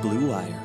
Blue Wire.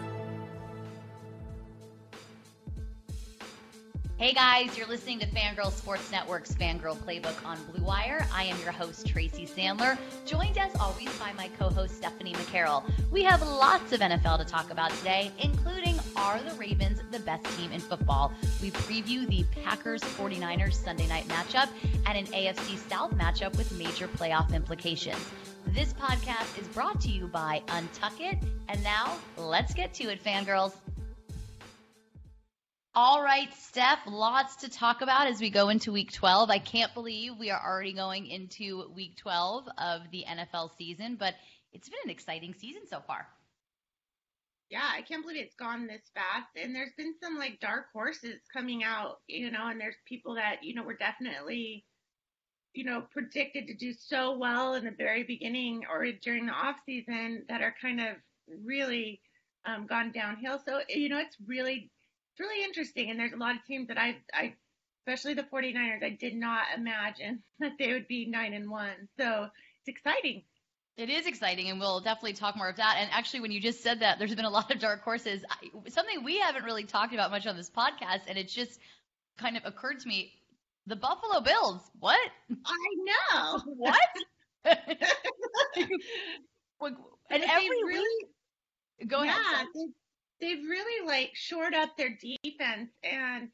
Hey guys, you're listening to Fangirl Sports Network's Fangirl Playbook on Blue Wire. I am your host, Tracy Sandler, joined as always by my co host, Stephanie McCarroll. We have lots of NFL to talk about today, including Are the Ravens the best team in football? We preview the Packers 49ers Sunday night matchup and an AFC South matchup with major playoff implications. This podcast is brought to you by Untuckit. And now, let's get to it, fangirls. All right, Steph, lots to talk about as we go into week 12. I can't believe we are already going into week 12 of the NFL season, but it's been an exciting season so far. Yeah, I can't believe it's gone this fast. And there's been some like dark horses coming out, you know, and there's people that, you know, were definitely, you know, predicted to do so well in the very beginning or during the off season that are kind of really um, gone downhill. So, you know, it's really it's really interesting. And there's a lot of teams that I, I, especially the 49ers, I did not imagine that they would be nine and one. So it's exciting. It is exciting, and we'll definitely talk more of that. And actually, when you just said that, there's been a lot of dark horses. Something we haven't really talked about much on this podcast, and it just kind of occurred to me: the Buffalo Bills. What? I know. what? and every really, go yeah, ahead they've really like shored up their defense and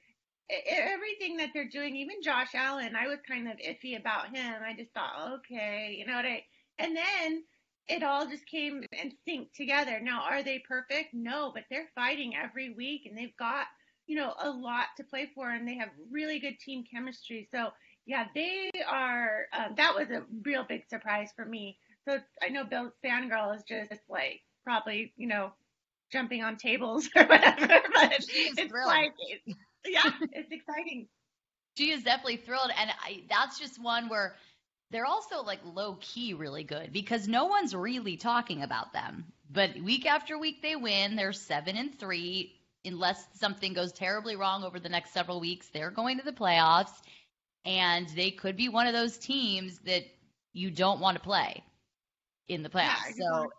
everything that they're doing. Even Josh Allen, I was kind of iffy about him. I just thought, okay, you know what I? And then it all just came and synced together. Now, are they perfect? No, but they're fighting every week, and they've got you know a lot to play for, and they have really good team chemistry. So yeah, they are. Um, that was a real big surprise for me. So I know Bill Fangirl is just like probably you know jumping on tables or whatever. But it's thrilled. like, yeah, it's exciting. She is definitely thrilled, and I, that's just one where they're also like low key really good because no one's really talking about them. But week after week they win. They're seven and three. Unless something goes terribly wrong over the next several weeks, they're going to the playoffs, and they could be one of those teams that you don't want to play in the playoffs. Yeah, exactly. So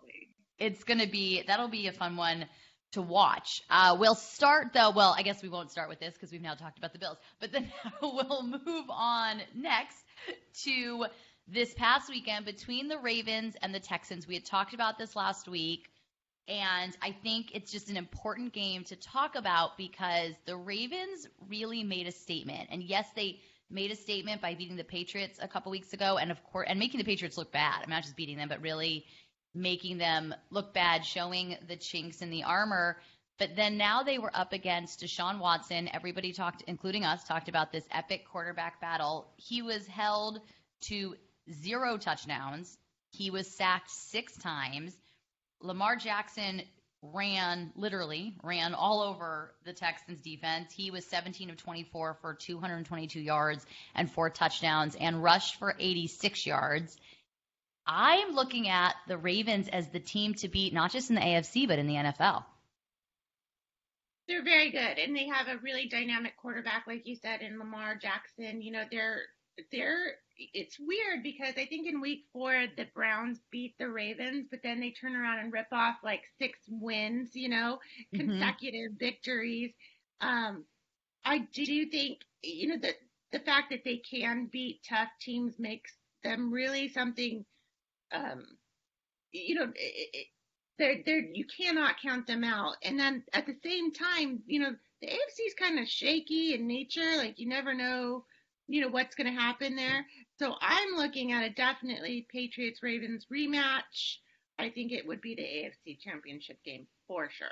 it's going to be that'll be a fun one to watch. Uh, we'll start though. Well, I guess we won't start with this because we've now talked about the Bills, but then we'll move on next to this past weekend between the Ravens and the Texans. We had talked about this last week. And I think it's just an important game to talk about because the Ravens really made a statement. And yes, they made a statement by beating the Patriots a couple weeks ago, and of course, and making the Patriots look bad. I'm not just beating them, but really making them look bad, showing the chinks in the armor. But then now they were up against Deshaun Watson. Everybody talked, including us, talked about this epic quarterback battle. He was held to zero touchdowns. He was sacked six times. Lamar Jackson ran, literally ran all over the Texans defense. He was 17 of 24 for 222 yards and four touchdowns and rushed for 86 yards. I'm looking at the Ravens as the team to beat, not just in the AFC, but in the NFL. They're very good, and they have a really dynamic quarterback, like you said, in Lamar Jackson. You know, they're they're it's weird because I think in week four the Browns beat the Ravens, but then they turn around and rip off like six wins, you know, mm-hmm. consecutive victories. Um, I do think you know that the fact that they can beat tough teams makes them really something um, you know, they're, they're, you cannot count them out. And then at the same time, you know, the AFC is kind of shaky in nature. Like you never know, you know, what's going to happen there. So I'm looking at a definitely Patriots Ravens rematch. I think it would be the AFC championship game for sure.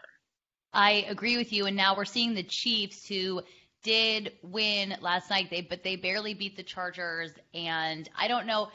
I agree with you. And now we're seeing the Chiefs who did win last night, they but they barely beat the Chargers. And I don't know.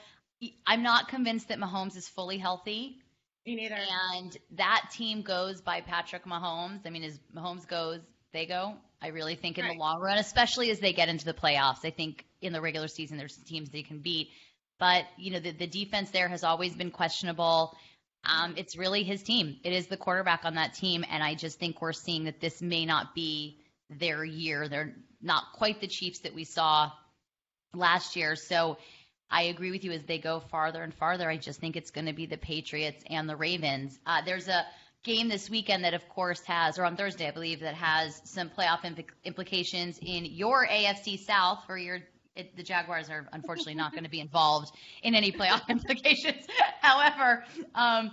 I'm not convinced that Mahomes is fully healthy. Me neither. And that team goes by Patrick Mahomes. I mean, as Mahomes goes, they go. I really think in right. the long run, especially as they get into the playoffs. I think in the regular season, there's teams they can beat. But, you know, the, the defense there has always been questionable. Um, it's really his team. It is the quarterback on that team. And I just think we're seeing that this may not be their year. They're not quite the Chiefs that we saw last year. So I agree with you as they go farther and farther. I just think it's going to be the Patriots and the Ravens. Uh, there's a game this weekend that, of course, has, or on Thursday, I believe, that has some playoff impl- implications in your AFC South, where your it, the Jaguars are unfortunately not going to be involved in any playoff implications. However, um,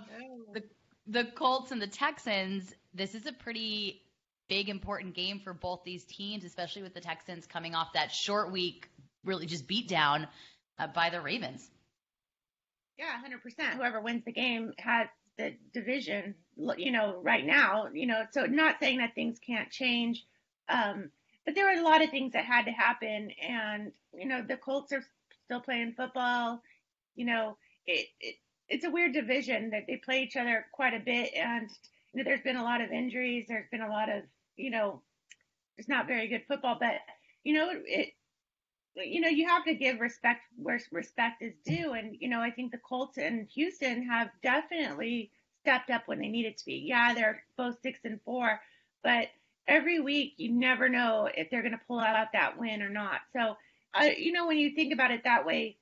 the the Colts and the Texans, this is a pretty big important game for both these teams, especially with the Texans coming off that short week, really just beat down uh, by the Ravens. Yeah, 100%. Whoever wins the game had the division, you know, right now, you know, so not saying that things can't change. Um, but there were a lot of things that had to happen. And, you know, the Colts are still playing football. You know, it, it it's a weird division that they play each other quite a bit. And, you know, there's been a lot of injuries. There's been a lot of, you know, it's not very good football, but, you know, it, you know, you have to give respect where respect is due. And, you know, I think the Colts and Houston have definitely stepped up when they needed to be. Yeah, they're both six and four, but every week you never know if they're going to pull out that win or not. So, uh, you know, when you think about it that way,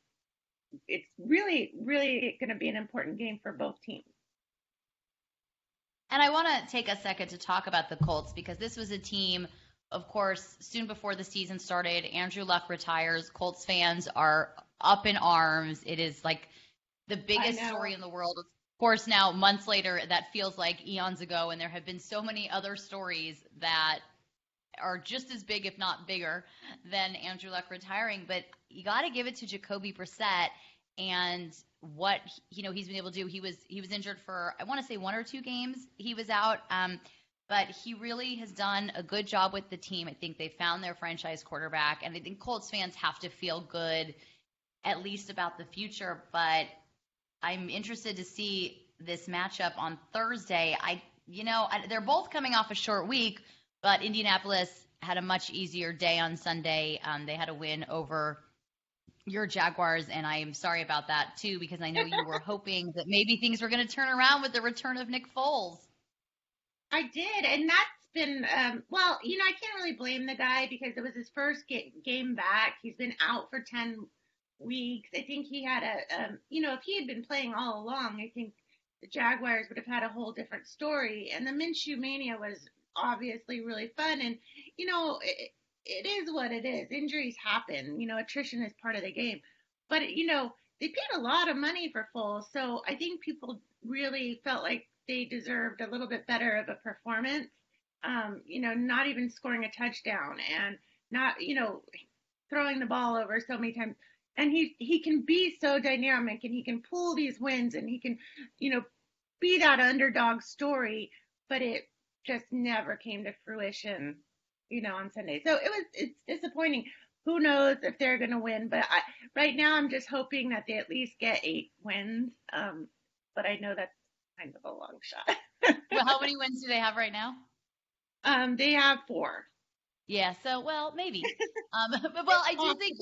it's really, really going to be an important game for both teams. And I want to take a second to talk about the Colts because this was a team – of course, soon before the season started, Andrew Luck retires. Colts fans are up in arms. It is like the biggest story in the world. Of course, now months later, that feels like eons ago, and there have been so many other stories that are just as big, if not bigger, than Andrew Luck retiring. But you got to give it to Jacoby Brissett and what you know he's been able to do. He was he was injured for I want to say one or two games. He was out. Um, but he really has done a good job with the team. I think they found their franchise quarterback, and I think Colts fans have to feel good, at least about the future. But I'm interested to see this matchup on Thursday. I, you know, they're both coming off a short week, but Indianapolis had a much easier day on Sunday. Um, they had a win over your Jaguars, and I am sorry about that too, because I know you were hoping that maybe things were going to turn around with the return of Nick Foles. I did, and that's been um, well. You know, I can't really blame the guy because it was his first ga- game back. He's been out for ten weeks. I think he had a, um, you know, if he had been playing all along, I think the Jaguars would have had a whole different story. And the Minshew mania was obviously really fun, and you know, it, it is what it is. Injuries happen. You know, attrition is part of the game. But you know, they paid a lot of money for Foles, so I think people really felt like they deserved a little bit better of a performance. Um, you know, not even scoring a touchdown and not, you know, throwing the ball over so many times. And he he can be so dynamic and he can pull these wins and he can, you know, be that underdog story, but it just never came to fruition, you know, on Sunday. So it was it's disappointing. Who knows if they're going to win? But I, right now, I'm just hoping that they at least get eight wins. Um, but I know that's kind of a long shot. well, how many wins do they have right now? Um, they have four. Yeah, so well, maybe. Um, but well, I do think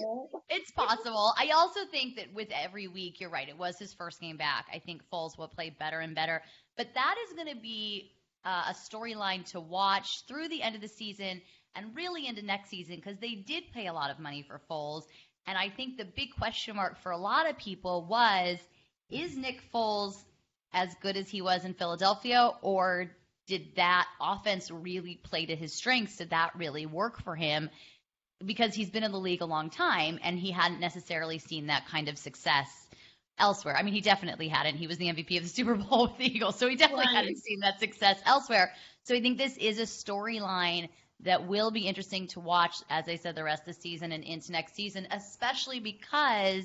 it's possible. I also think that with every week, you're right. It was his first game back. I think Foles will play better and better. But that is going to be uh, a storyline to watch through the end of the season and really into next season because they did pay a lot of money for Foles. And I think the big question mark for a lot of people was, is Nick Foles as good as he was in Philadelphia, or did that offense really play to his strengths? Did that really work for him? Because he's been in the league a long time and he hadn't necessarily seen that kind of success elsewhere. I mean, he definitely hadn't. He was the MVP of the Super Bowl with the Eagles, so he definitely right. hadn't seen that success elsewhere. So I think this is a storyline that will be interesting to watch, as I said, the rest of the season and into next season, especially because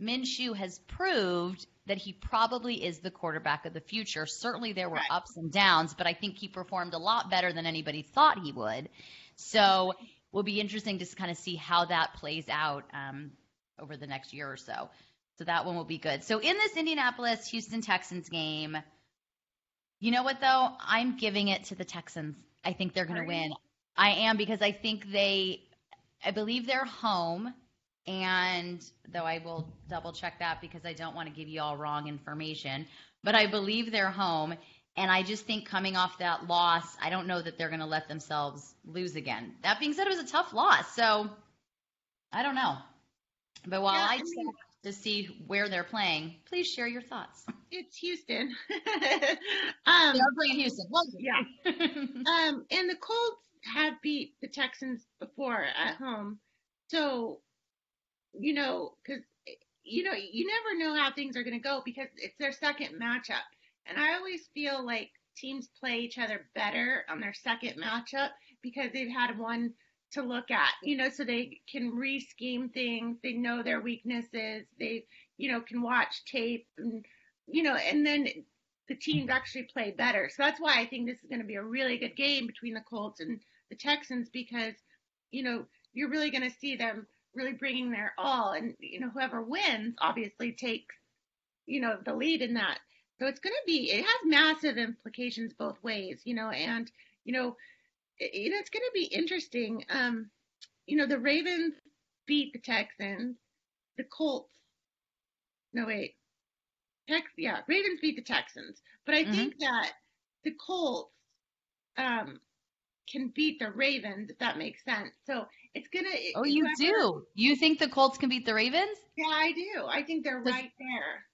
Minshew has proved that he probably is the quarterback of the future. Certainly there were right. ups and downs, but I think he performed a lot better than anybody thought he would. So it will be interesting to kind of see how that plays out um, over the next year or so. So that one will be good. So in this Indianapolis Houston Texans game, you know what though? I'm giving it to the Texans. I think they're going to win. I am because I think they, I believe they're home. And though I will double check that because I don't want to give you all wrong information, but I believe they're home. And I just think coming off that loss, I don't know that they're going to let themselves lose again. That being said, it was a tough loss. So I don't know. But while yeah, I, I mean, to see where they're playing, please share your thoughts. It's Houston. um, they are playing Houston. Well, yeah. um, and the Colts have beat the Texans before at home, so you know, because you know, you never know how things are going to go because it's their second matchup, and I always feel like teams play each other better on their second matchup because they've had one to look at, you know, so they can re-scheme things. They know their weaknesses. They, you know, can watch tape and, you know, and then the teams actually play better. So that's why I think this is going to be a really good game between the Colts and the Texans because, you know, you're really going to see them really bringing their all and, you know, whoever wins obviously takes, you know, the lead in that. So it's going to be, it has massive implications both ways, you know, and, you know, you know, it's going to be interesting. Um, you know, the Ravens beat the Texans. The Colts. No, wait. Tex, yeah, Ravens beat the Texans. But I mm-hmm. think that the Colts um, can beat the Ravens, if that makes sense. So it's gonna. Oh, you do. You think the Colts can beat the Ravens? Yeah, I do. I think they're right there.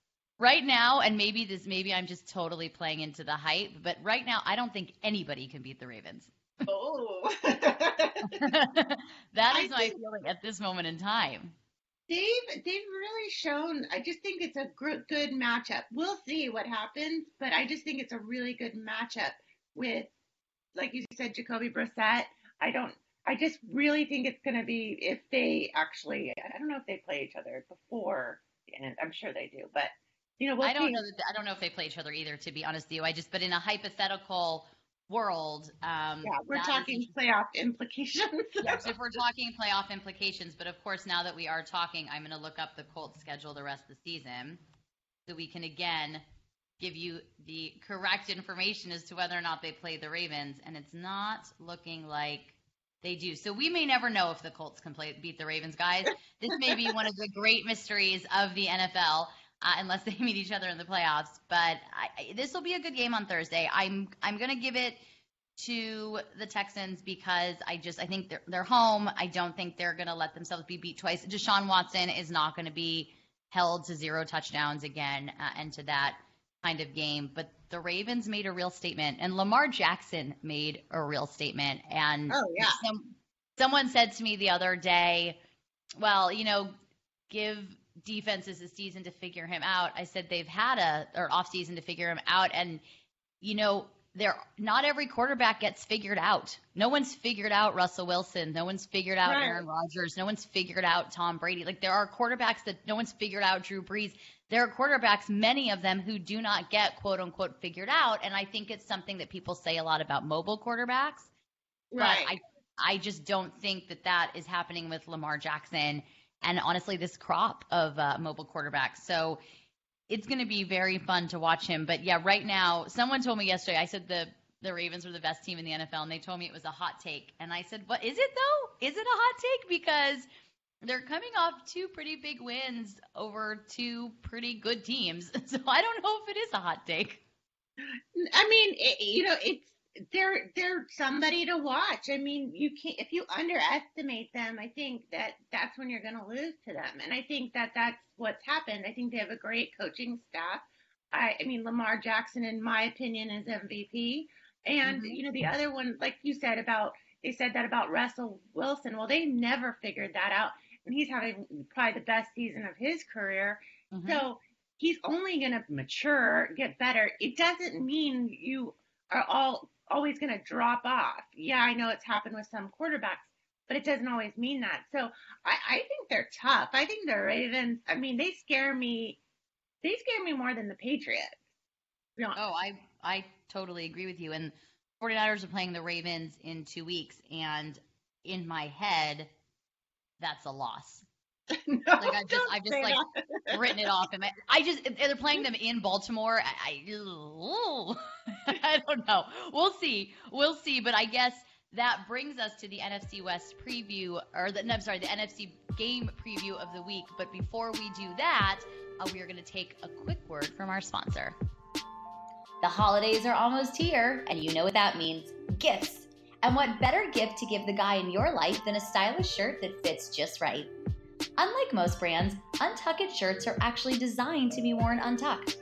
Right now, and maybe this, maybe I'm just totally playing into the hype, but right now, I don't think anybody can beat the Ravens. Oh. that is my feeling at this moment in time. They've they've really shown. I just think it's a good good matchup. We'll see what happens, but I just think it's a really good matchup with, like you said, Jacoby Brissett. I don't. I just really think it's going to be if they actually. I don't know if they play each other before, and I'm sure they do, but you know, we'll I don't see. know. That, I don't know if they play each other either. To be honest with you, I just. But in a hypothetical world. Um, yeah, we're talking playoff implications. yes, if we're talking playoff implications, but of course, now that we are talking, I'm going to look up the Colts schedule the rest of the season, so we can again give you the correct information as to whether or not they play the Ravens, and it's not looking like they do. So we may never know if the Colts can play beat the Ravens, guys. This may be one of the great mysteries of the NFL uh, unless they meet each other in the playoffs. But this will be a good game on Thursday. I'm I'm going to give it to the Texans because I just I think they're they're home. I don't think they're going to let themselves be beat twice. Deshaun Watson is not going to be held to zero touchdowns again uh, and to that kind of game. But the Ravens made a real statement, and Lamar Jackson made a real statement. And oh yeah, some, someone said to me the other day, "Well, you know, give defenses a season to figure him out. I said they've had a or off season to figure him out, and you know there not every quarterback gets figured out. No one's figured out Russell Wilson. No one's figured out right. Aaron Rodgers. No one's figured out Tom Brady. Like there are quarterbacks that no one's figured out Drew Brees. There are quarterbacks, many of them who do not get quote unquote figured out, and I think it's something that people say a lot about mobile quarterbacks. Right. But I I just don't think that that is happening with Lamar Jackson and honestly, this crop of uh, mobile quarterbacks. So it's going to be very fun to watch him. But yeah, right now, someone told me yesterday. I said the the Ravens were the best team in the NFL, and they told me it was a hot take. And I said, "What is it though? Is it a hot take? Because they're coming off two pretty big wins over two pretty good teams. So I don't know if it is a hot take." I mean, it, you know, it's they're they're somebody to watch. I mean, you can't if you underestimate them. I think that that's when you're going to lose to them, and I think that that's what's happened. I think they have a great coaching staff. I, I mean, Lamar Jackson, in my opinion, is MVP, and mm-hmm. you know the other one, like you said about they said that about Russell Wilson. Well, they never figured that out, and he's having probably the best season of his career. Mm-hmm. So he's only going to mature, get better. It doesn't mean you are all always going to drop off. Yeah, I know it's happened with some quarterbacks, but it doesn't always mean that. So I, I think they're tough. I think the Ravens, I mean, they scare me. They scare me more than the Patriots. Oh, I, I totally agree with you. And 49ers are playing the Ravens in two weeks. And in my head, that's a loss. no, like I just, I just like that. written it off. And I just, they're playing them in Baltimore. I, I, I don't know. We'll see. We'll see. But I guess that brings us to the NFC West preview, or the, no, I'm sorry, the NFC game preview of the week. But before we do that, uh, we are going to take a quick word from our sponsor. The holidays are almost here, and you know what that means gifts. And what better gift to give the guy in your life than a stylish shirt that fits just right? Unlike most brands, Untuckit shirts are actually designed to be worn untucked.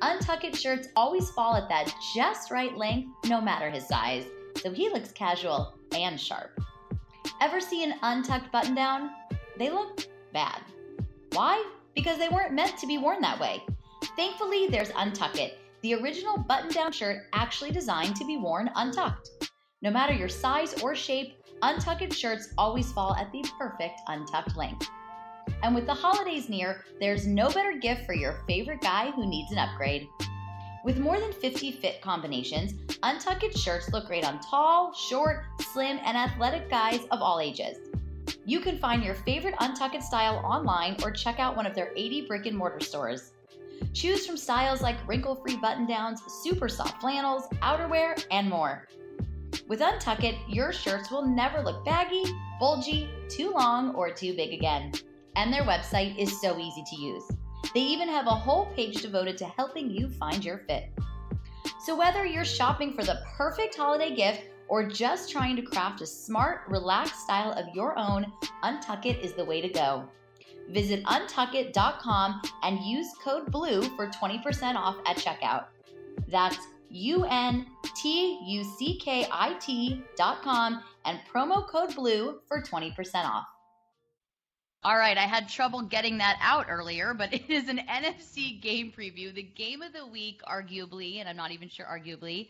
Untuckit shirts always fall at that just right length, no matter his size, so he looks casual and sharp. Ever see an untucked button down? They look bad. Why? Because they weren't meant to be worn that way. Thankfully, there's Untuckit, the original button down shirt actually designed to be worn untucked. No matter your size or shape, Untuckit shirts always fall at the perfect untucked length. And with the holidays near, there's no better gift for your favorite guy who needs an upgrade. With more than 50 fit combinations, untucked shirts look great on tall, short, slim, and athletic guys of all ages. You can find your favorite untucked style online or check out one of their 80 brick and mortar stores. Choose from styles like wrinkle free button downs, super soft flannels, outerwear, and more. With Untuckit, your shirts will never look baggy, bulgy, too long, or too big again. And their website is so easy to use. They even have a whole page devoted to helping you find your fit. So, whether you're shopping for the perfect holiday gift or just trying to craft a smart, relaxed style of your own, Untuckit is the way to go. Visit untuckit.com and use code BLUE for 20% off at checkout. That's U N T U C K I T.com and promo code BLUE for 20% off. All right, I had trouble getting that out earlier, but it is an NFC game preview. The game of the week, arguably, and I'm not even sure arguably,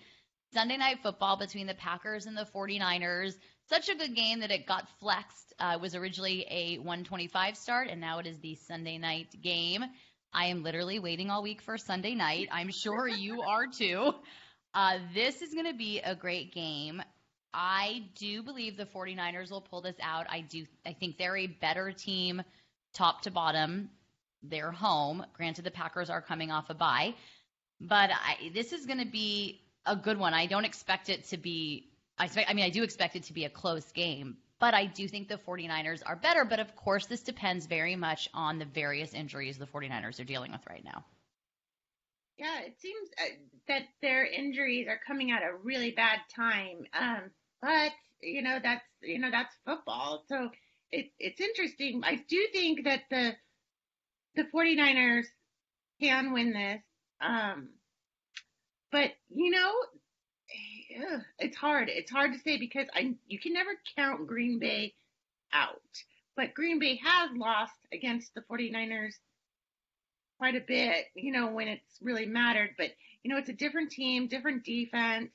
Sunday night football between the Packers and the 49ers. Such a good game that it got flexed. Uh, it was originally a 125 start, and now it is the Sunday night game. I am literally waiting all week for Sunday night. I'm sure you are too. Uh, this is going to be a great game. I do believe the 49ers will pull this out. I do. I think they're a better team, top to bottom. They're home. Granted, the Packers are coming off a bye, but I, this is going to be a good one. I don't expect it to be. I expect. I mean, I do expect it to be a close game, but I do think the 49ers are better. But of course, this depends very much on the various injuries the 49ers are dealing with right now. Yeah, it seems uh, that their injuries are coming at a really bad time. Um, but you know that's you know that's football. So it, it's interesting. I do think that the the 49ers can win this. Um, but you know, it's hard. It's hard to say because I you can never count Green Bay out. But Green Bay has lost against the 49ers quite a bit, you know, when it's really mattered. But you know, it's a different team, different defense.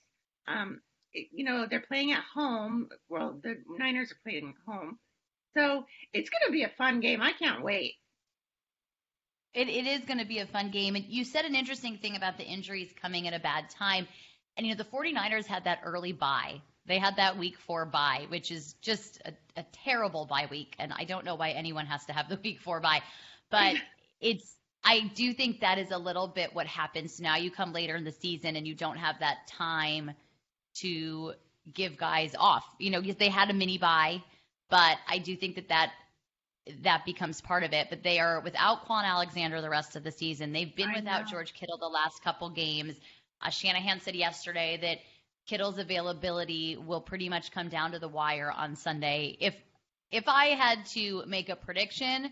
Um, you know, they're playing at home. Well, the Niners are playing at home. So it's going to be a fun game. I can't wait. It, it is going to be a fun game. And you said an interesting thing about the injuries coming at a bad time. And, you know, the 49ers had that early bye. They had that week four bye, which is just a, a terrible bye week. And I don't know why anyone has to have the week four bye. But it's, I do think that is a little bit what happens now. You come later in the season and you don't have that time – to give guys off. You know, they had a mini bye, but I do think that that that becomes part of it. But they are without Kwon Alexander the rest of the season. They've been I without know. George Kittle the last couple games. Uh, Shanahan said yesterday that Kittle's availability will pretty much come down to the wire on Sunday. If if I had to make a prediction,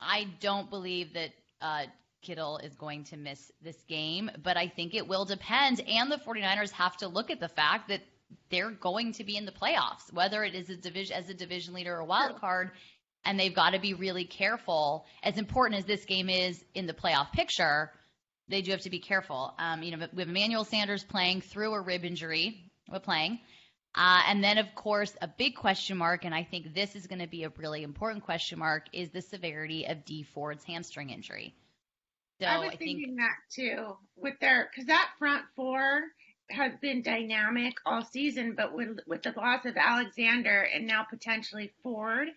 I don't believe that uh, Kittle is going to miss this game, but I think it will depend. And the 49ers have to look at the fact that they're going to be in the playoffs, whether it is a division as a division leader or a wild card, and they've got to be really careful. As important as this game is in the playoff picture, they do have to be careful. Um, you know, we have Emmanuel Sanders playing through a rib injury, We're playing. Uh, and then, of course, a big question mark, and I think this is going to be a really important question mark, is the severity of Dee Ford's hamstring injury. So I was I thinking think... that too with their because that front four has been dynamic all season, but with with the loss of Alexander and now potentially Ford,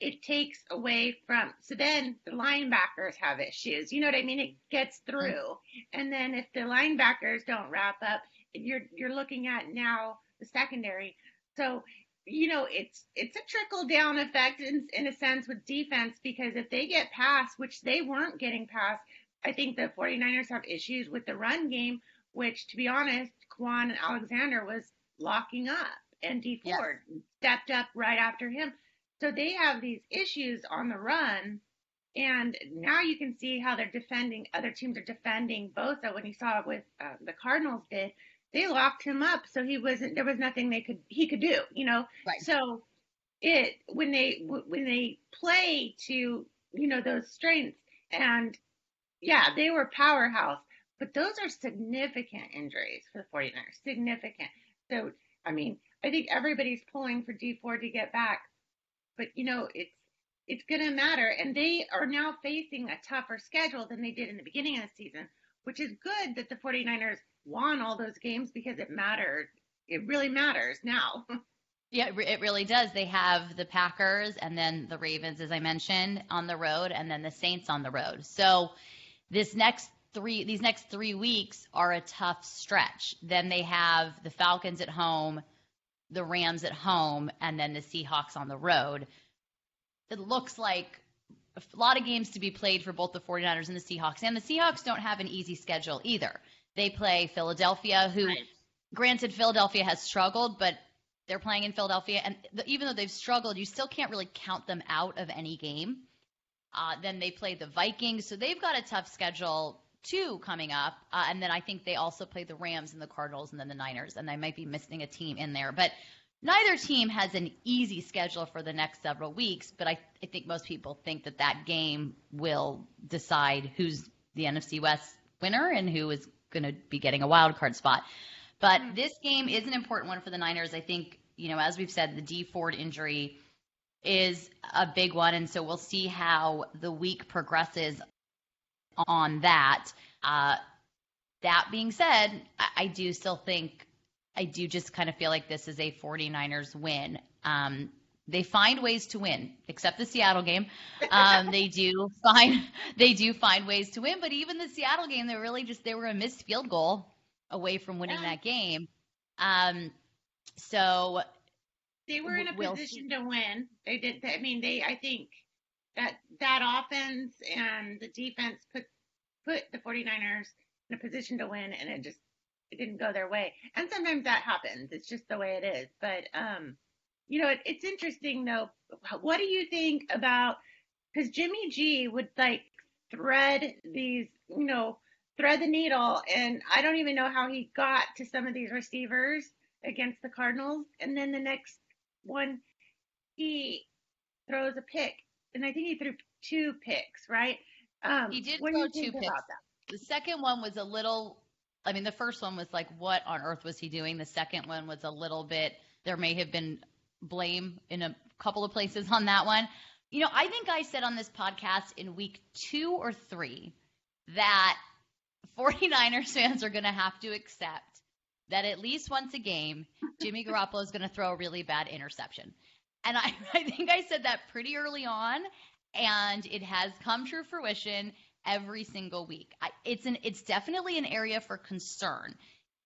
it takes away from so then the linebackers have issues. You know what I mean? It gets through. And then if the linebackers don't wrap up, you're you're looking at now secondary. So you know, it's it's a trickle down effect in in a sense with defense because if they get past, which they weren't getting past, I think the 49ers have issues with the run game, which, to be honest, Kwon Alexander was locking up, and Dee Ford yes. stepped up right after him. So they have these issues on the run. And now you can see how they're defending, other teams are defending Bosa when you saw it with uh, the Cardinals did. They locked him up so he wasn't, there was nothing they could, he could do, you know? Right. So it, when they, when they play to, you know, those strengths and yeah, they were powerhouse, but those are significant injuries for the 49ers, significant. So, I mean, I think everybody's pulling for Dee Ford to get back, but you know, it's it's going to matter. And they are now facing a tougher schedule than they did in the beginning of the season, which is good that the 49ers won all those games because it mattered. It really matters now. Yeah, it really does. They have the Packers and then the Ravens, as I mentioned, on the road, and then the Saints on the road. So this next three, these next three weeks are a tough stretch. Then they have the Falcons at home, the Rams at home, and then the Seahawks on the road. It looks like a lot of games to be played for both the 49ers and the Seahawks. And the Seahawks don't have an easy schedule either. They play Philadelphia, who, right. granted, Philadelphia has struggled, but they're playing in Philadelphia. And the, even though they've struggled, you still can't really count them out of any game. Uh, then they play the Vikings. So they've got a tough schedule too coming up. Uh, and then I think they also play the Rams and the Cardinals and then the Niners. And I might be missing a team in there. But neither team has an easy schedule for the next several weeks. But I, I think most people think that that game will decide who's the NFC West winner and who is going to be getting a wild card spot. But mm-hmm. this game is an important one for the Niners. I think, you know, as we've said, the Dee Ford injury is a big one. And so we'll see how the week progresses on that. Uh, that being said, I, I, do still think, I do just kind of feel like this is a 49ers win. Um, they find ways to win, except the Seattle game. Um, they do find they do find ways to win, but even the Seattle game, they really just they were a missed field goal away from winning yeah. that game. Um, so they were in a we'll position see. to win. They did. I mean, they. I think that that offense and the defense put put the 49ers in a position to win, and it just it didn't go their way. And sometimes that happens. It's just the way it is. But um, you know, it, it's interesting though. What do you think about? Because Jimmy G would like thread these, you know, thread the needle, and I don't even know how he got to some of these receivers against the Cardinals. And then the next one, he throws a pick, and I think he threw two picks, right? Um, he did throw two picks. The second one was a little. I mean, the first one was like, what on earth was he doing? The second one was a little bit. There may have been blame in a couple of places on that one. You know, I think I said on this podcast in week two or three that 49ers fans are going to have to accept that at least once a game, Jimmy Garoppolo is going to throw a really bad interception. And I, I think I said that pretty early on, and it has come true fruition every single week. I, it's an it's definitely an area for concern.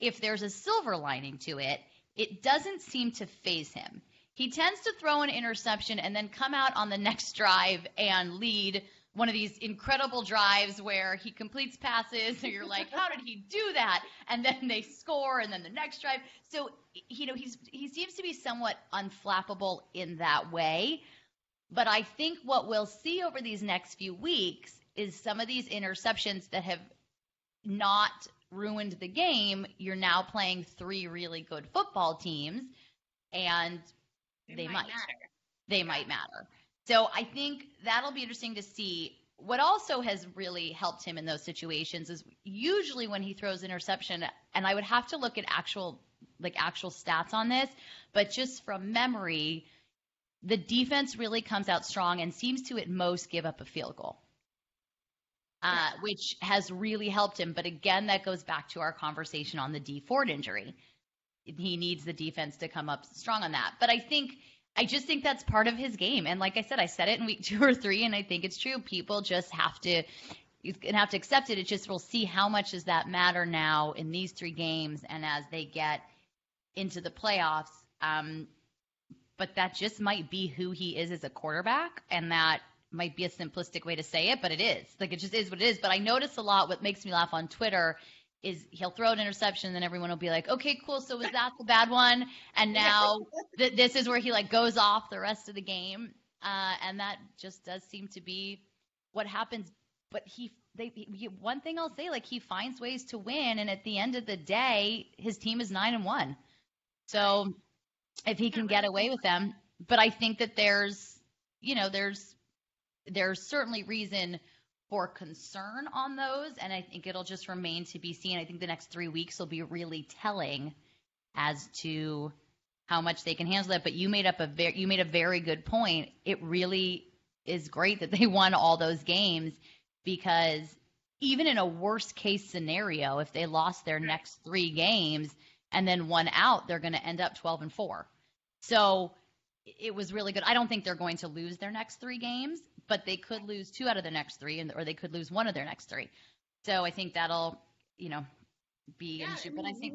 If there's a silver lining to it, it doesn't seem to faze him. He tends to throw an interception and then come out on the next drive and lead one of these incredible drives where he completes passes and you're like how did he do that and then they score and then the next drive so you know he's he seems to be somewhat unflappable in that way but i think what we'll see over these next few weeks is some of these interceptions that have not ruined the game you're now playing three really good football teams and they, they might, might they yeah. might matter so I think that'll be interesting to see. What also has really helped him in those situations is usually when he throws interception, and I would have to look at actual like actual stats on this, but just from memory, the defense really comes out strong and seems to at most give up a field goal. Uh, which has really helped him. But again, that goes back to our conversation on the Dee Ford injury. He needs the defense to come up strong on that. But I think I just think that's part of his game. And like I said, I said it in week two or three, and I think it's true. People just have to you have to accept it. It just we'll see how much does that matter now in these three games and as they get into the playoffs. Um, but that just might be who he is as a quarterback, and that might be a simplistic way to say it, but it is. Like it just is what it is. But I notice a lot. What makes me laugh on Twitter is he'll throw an interception, and then everyone will be like, "Okay, cool. So was that the bad one?" And now th- this is where he like goes off the rest of the game. uh, and that just does seem to be what happens. But he, they, he, one thing I'll say, like he finds ways to win, and at the end of the day, his team is nine and one. So if he can get away with them, but I think that there's, you know, there's there's certainly reason for concern on those, and I think it'll just remain to be seen. I think the next three weeks will be really telling as to how much they can handle it. But you made up a very you made a very good point. It really is great that they won all those games because even in a worst case scenario, if they lost their next three games and then one out, they're going to end up 12 and four. So it was really good. I don't think they're going to lose their next three games, but they could lose two out of the next three, and or they could lose one of their next three. So I think that'll, you know, be Yeah, an issue. But I think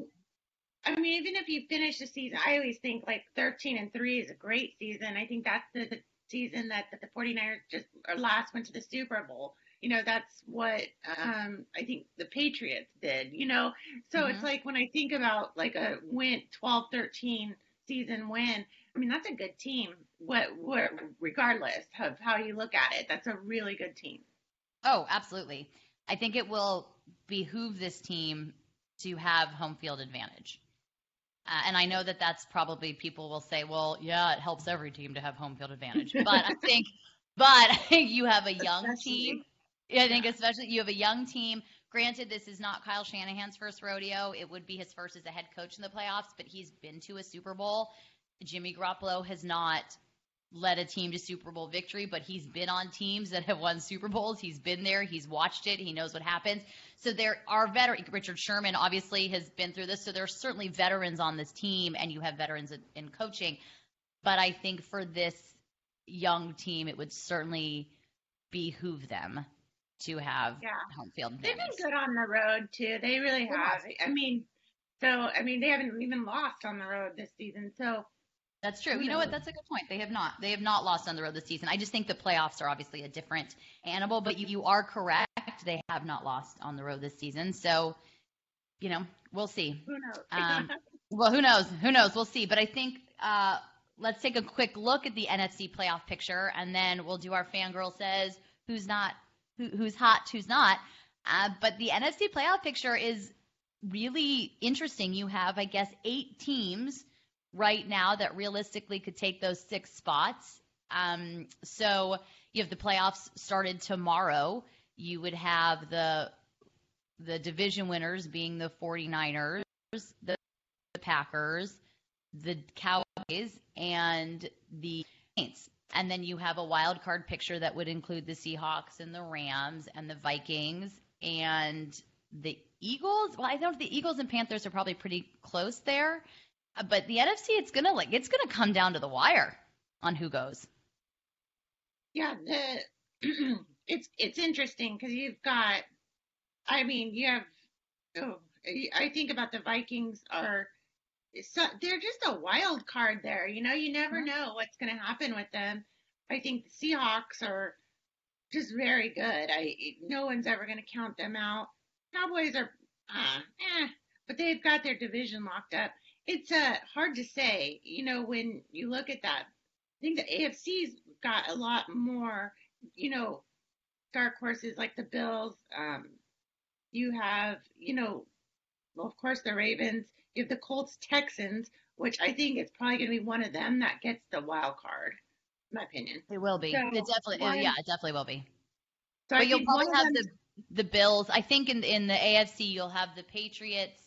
I mean, even if you finish the season, I always think like 13 and 3 is a great season. I think that's the, the season that, that the 49ers just or last went to the Super Bowl. You know, that's what um, I think the Patriots did, you know. So it's Mhm. like when I think about like a win 12 13 season win, I mean, that's a good team. What, what, regardless of how you look at it, that's a really good team. Oh, absolutely. I think it will behoove this team to have home field advantage. Uh, and I know that that's probably people will say, well, yeah, it helps every team to have home field advantage. But I think, but I think you have a young Especially- team. I think especially you have a young team. Granted, this is not Kyle Shanahan's first rodeo. It would be his first as a head coach in the playoffs, but he's been to a Super Bowl. Jimmy Garoppolo has not led a team to Super Bowl victory, but he's been on teams that have won Super Bowls. He's been there. He's watched it. He knows what happens. So there are veteran. Richard Sherman obviously has been through this. So there are certainly veterans on this team, and you have veterans in, in coaching. But I think for this young team, it would certainly behoove them to have Yeah. home field They've been good on the road too. They really They have. I mean, so I mean, they haven't even lost on the road this season. So That's true. Who You know what? That's a good point. They have not. They have not lost on the road this season. I just think the playoffs are obviously a different animal, but you, you are correct. They have not lost on the road this season. So, you know, we'll see. who knows? Um, Well, who knows? Who knows? We'll see. But I think uh, let's take a quick look at the NFC playoff picture, and then we'll do our fangirl says who's not, who, who's hot, who's not. Uh, but the NFC playoff picture is really interesting. You have, I guess, eight teams right now that realistically could take those six spots. Um, so have the playoffs started tomorrow. You would have the the division winners being the 49ers, the, the Packers, the Cowboys, and the Saints. And then you have a wild card picture that would include the Seahawks and the Rams and the Vikings and the Eagles. Well, I know the Eagles and Panthers are probably pretty close there, but the NFC it's gonna like it's gonna come down to the wire on who goes. yeah, the it's it's interesting because you've got. I mean, you have. Oh, I think about the Vikings are. So they're just a wild card there. You know, you never Mhm. know what's going to happen with them. I think the Seahawks are just very good. I no one's ever going to count them out. Cowboys are, uh, eh, but they've got their division locked up. It's uh, hard to say, you know, when you look at that. I think the AFC's got a lot more, you know, dark horses like the Bills. Um, you have, you know, well, of course, the Ravens. You have the Colts, Texans, which I think it's probably going to be one of them that gets the wild card, in my opinion. It will be. So, it definitely. one- yeah, it definitely will be. So I you'll probably have the the Bills. I think in in the AFC you'll have the Patriots,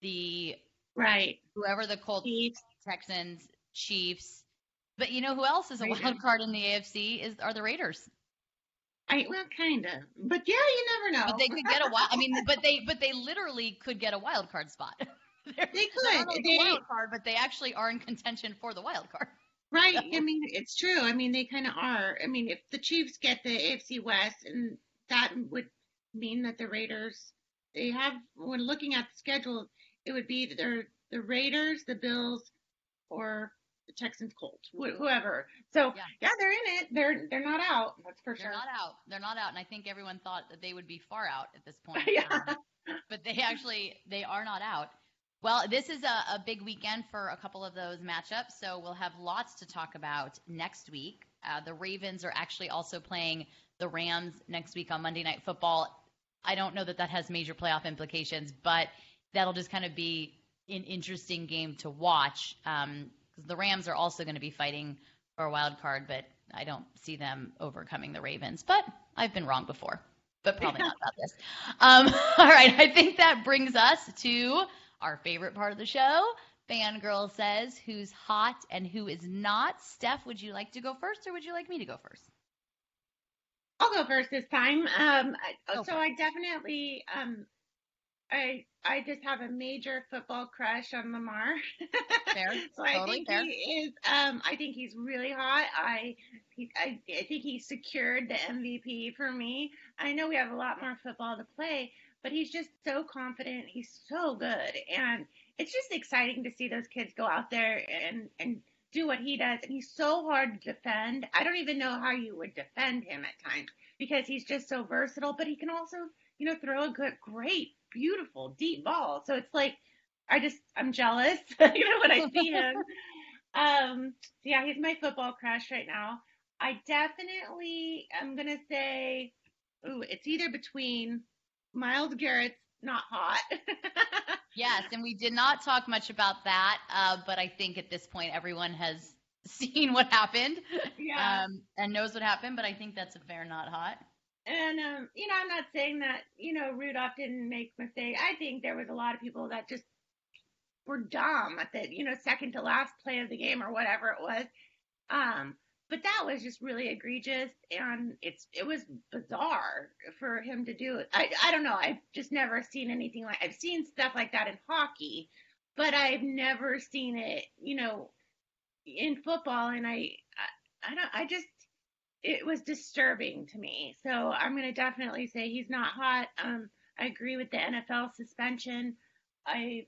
the right. whoever the Colts, Chiefs. Texans, Chiefs. But you know who else is a Raiders. wild card in the AFC is are the Raiders. I well, kind of, but yeah, you never know. But they could get a wild. I mean, but they but they literally could get a wild card spot. They could. They- a wild card, but they actually are in contention for the wild card. Right. I mean, it's true. I mean, they kind of are. I mean, if the Chiefs get the AFC West, and that would mean that the Raiders, they have, when looking at the schedule, it would be either the Raiders, the Bills, or the Texans, Colts, wh- whoever. So Yeah. yeah. they're in it. They're they're not out. That's for sure. They're not out. They're not out, and I think everyone thought that they would be far out at this point. Yeah. Um, but they actually they are not out. Well, this is a, a big weekend for a couple of those matchups, so we'll have lots to talk about next week Uh, the Ravens are actually also playing the Rams next week on Monday Night Football. I don't know that that has major playoff implications, but that'll just kind of be an interesting game to watch because um, the Rams are also going to be fighting for a wild card, but I don't see them overcoming the Ravens. But I've been wrong before, but probably not about this. Um, all right, I think that brings us to our favorite part of the show. Fangirl says who's hot and who is not. Steph, would you like to go first or would you like me to go first? I'll go first this time. Um, so I definitely um, I I just have a major football crush on Lamar. Fair. so I think fair. he is. Um, I think he's really hot. I, he, I I think he secured the MVP for me. I know we have a lot more football to play, but he's just so confident. He's so good, and it's just exciting to see those kids go out there and and do what he does. And he's so hard to defend. I don't even know how you would defend him at times because he's just so versatile. But he can also, you know, throw a good, great beautiful deep ball. So it's like I just I'm jealous, you know, when I see him. um, yeah, he's my football crush right now. I definitely am gonna say, ooh, it's either between Myles Garrett's not hot. yes, and we did not talk much about that, uh, but I think at this point everyone has seen what happened yeah. um, and knows what happened. But I think that's a fair not hot. And um, you know, I'm not saying that you know Rudolph didn't make mistakes. I think there was a lot of people that just were dumb at the you know second to last play of the game or whatever it was. Um, but that was just really egregious, and it's it was bizarre for him to do it. I I don't know. I've just never seen anything like. I've seen stuff like that in hockey, but I've never seen it. You know, in football, and I I, I don't. I just it was disturbing to me. So I'm going to definitely say he's not hot. Um, I agree with the NFL suspension. I,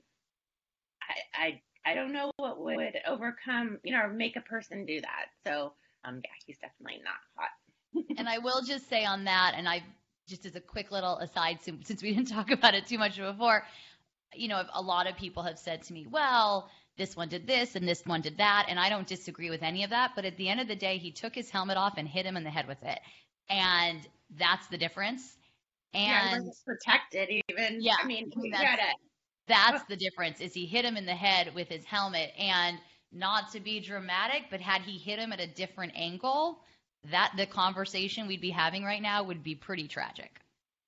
I, I, I don't know what would overcome, you know, make a person do that. So, um, yeah, he's definitely not hot. and I will just say on that, and I just as a quick little aside, since we didn't talk about it too much before, you know, a lot of people have said to me, well, this one did this and this one did that. And I don't disagree with any of that. But at the end of the day, he took his helmet off and hit him in the head with it. And that's the difference. And yeah, protected even. Yeah. I mean, that's, that's oh. the difference is he hit him in the head with his helmet and not to be dramatic, but had he hit him at a different angle, that the conversation we'd be having right now would be pretty tragic.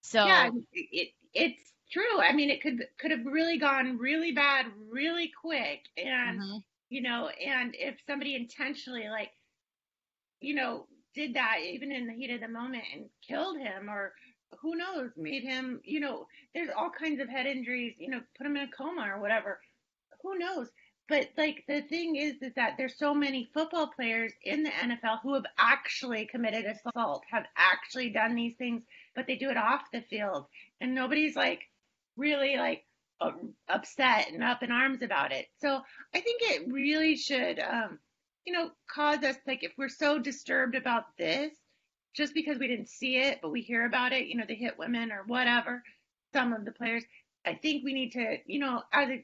So yeah, it, it's true. I mean, it could could have really gone really bad really quick, and mm-hmm. you know, and if somebody intentionally like, you know, did that even in the heat of the moment and killed him, or who knows, made him, you know, there's all kinds of head injuries, you know, put him in a coma or whatever. Who knows? But like the thing is, is that there's so many football players in the NFL who have actually committed assault, have actually done these things, but they do it off the field, and nobody's like really like uh, upset and up in arms about it. So I think it really should, um, you know, cause us like if we're so disturbed about this, just because we didn't see it, but we hear about it, you know, they hit women or whatever, some of the players. I think we need to, you know, as a,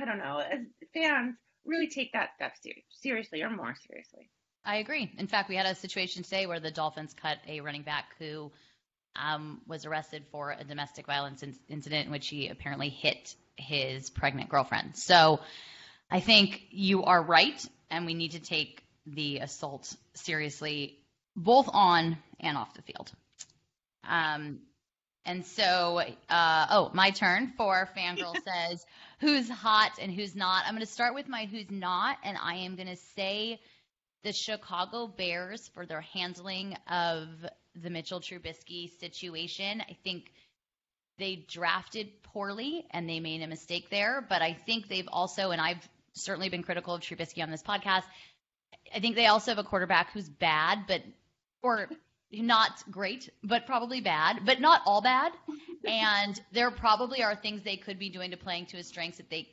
I don't know, as fans, really take that stuff ser- seriously or more seriously. I agree. In fact, we had a situation today where the Dolphins cut a running back who um, was arrested for a domestic violence in- incident in which he apparently hit his pregnant girlfriend. So I think you are right, and we need to take the assault seriously, both on and off the field. Um, and so, uh, oh, my turn for Fangirl says who's hot and who's not. I'm going to start with my who's not, and I am going to say the Chicago Bears for their handling of the Mitchell Trubisky situation. I think they drafted poorly and they made a mistake there, but I think they've also, and I've certainly been critical of Trubisky on this podcast. I think they also have a quarterback who's bad, but or not great, but probably bad, but not all bad. and there probably are things they could be doing to playing to his strengths that they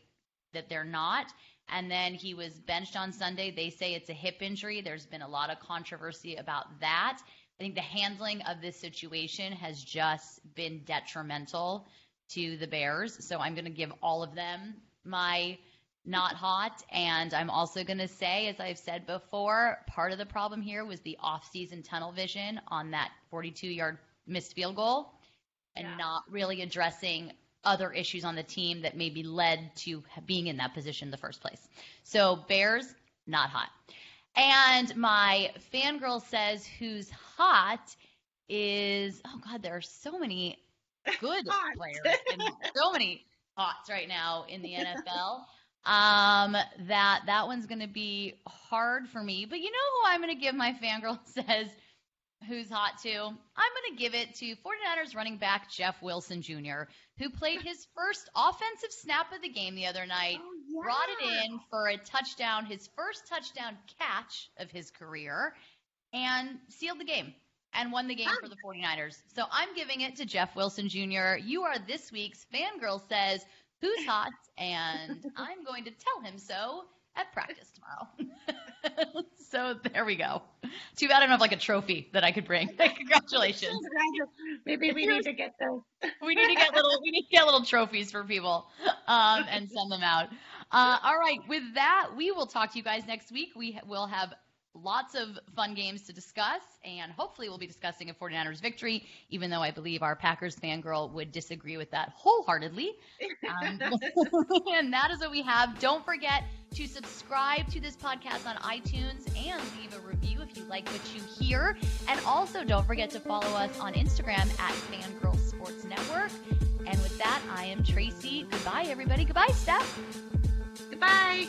that they're not. And then he was benched on Sunday. They say it's a hip injury. There's been a lot of controversy about that. I think the handling of this situation has just been detrimental to the Bears. So I'm going to give all of them my not hot. And I'm also going to say, as I've said before, part of the problem here was the off-season tunnel vision on that 42-yard missed field goal, and Yeah. not really addressing other issues on the team that maybe led to being in that position in the first place. So Bears, not hot. And my fangirl says who's hot is oh god, there are so many good players and so many hots right now in the NFL. Um, that that one's gonna be hard for me. But you know who I'm gonna give my fangirl says who's hot too? I'm gonna give it to 49ers running back Jeff Wilson Jr., who played his first offensive snap of the game the other night Oh, yeah. brought it in for a touchdown, his first touchdown catch of his career, and sealed the game and won the game for the 49ers. So I'm giving it to Jeff Wilson Jr. You are this week's Fangirl Says Who's Hot, and I'm going to tell him so at practice tomorrow. so there we go. Too bad I don't have like a trophy that I could bring. Congratulations. Maybe we need to get those. We need to get little we need to get little trophies for people um, and send them out. Uh, all right, with that, we will talk to you guys next week. We will have lots of fun games to discuss, and hopefully, we'll be discussing a 49ers victory, even though I believe our Packers fangirl would disagree with that wholeheartedly. Um, and that is what we have. Don't forget to subscribe to this podcast on iTunes and leave a review if you like what you hear. And also, don't forget to follow us on Instagram at Fangirl Sports Network. And with that, I am Tracy. Goodbye, everybody. Goodbye, Steph. Goodbye.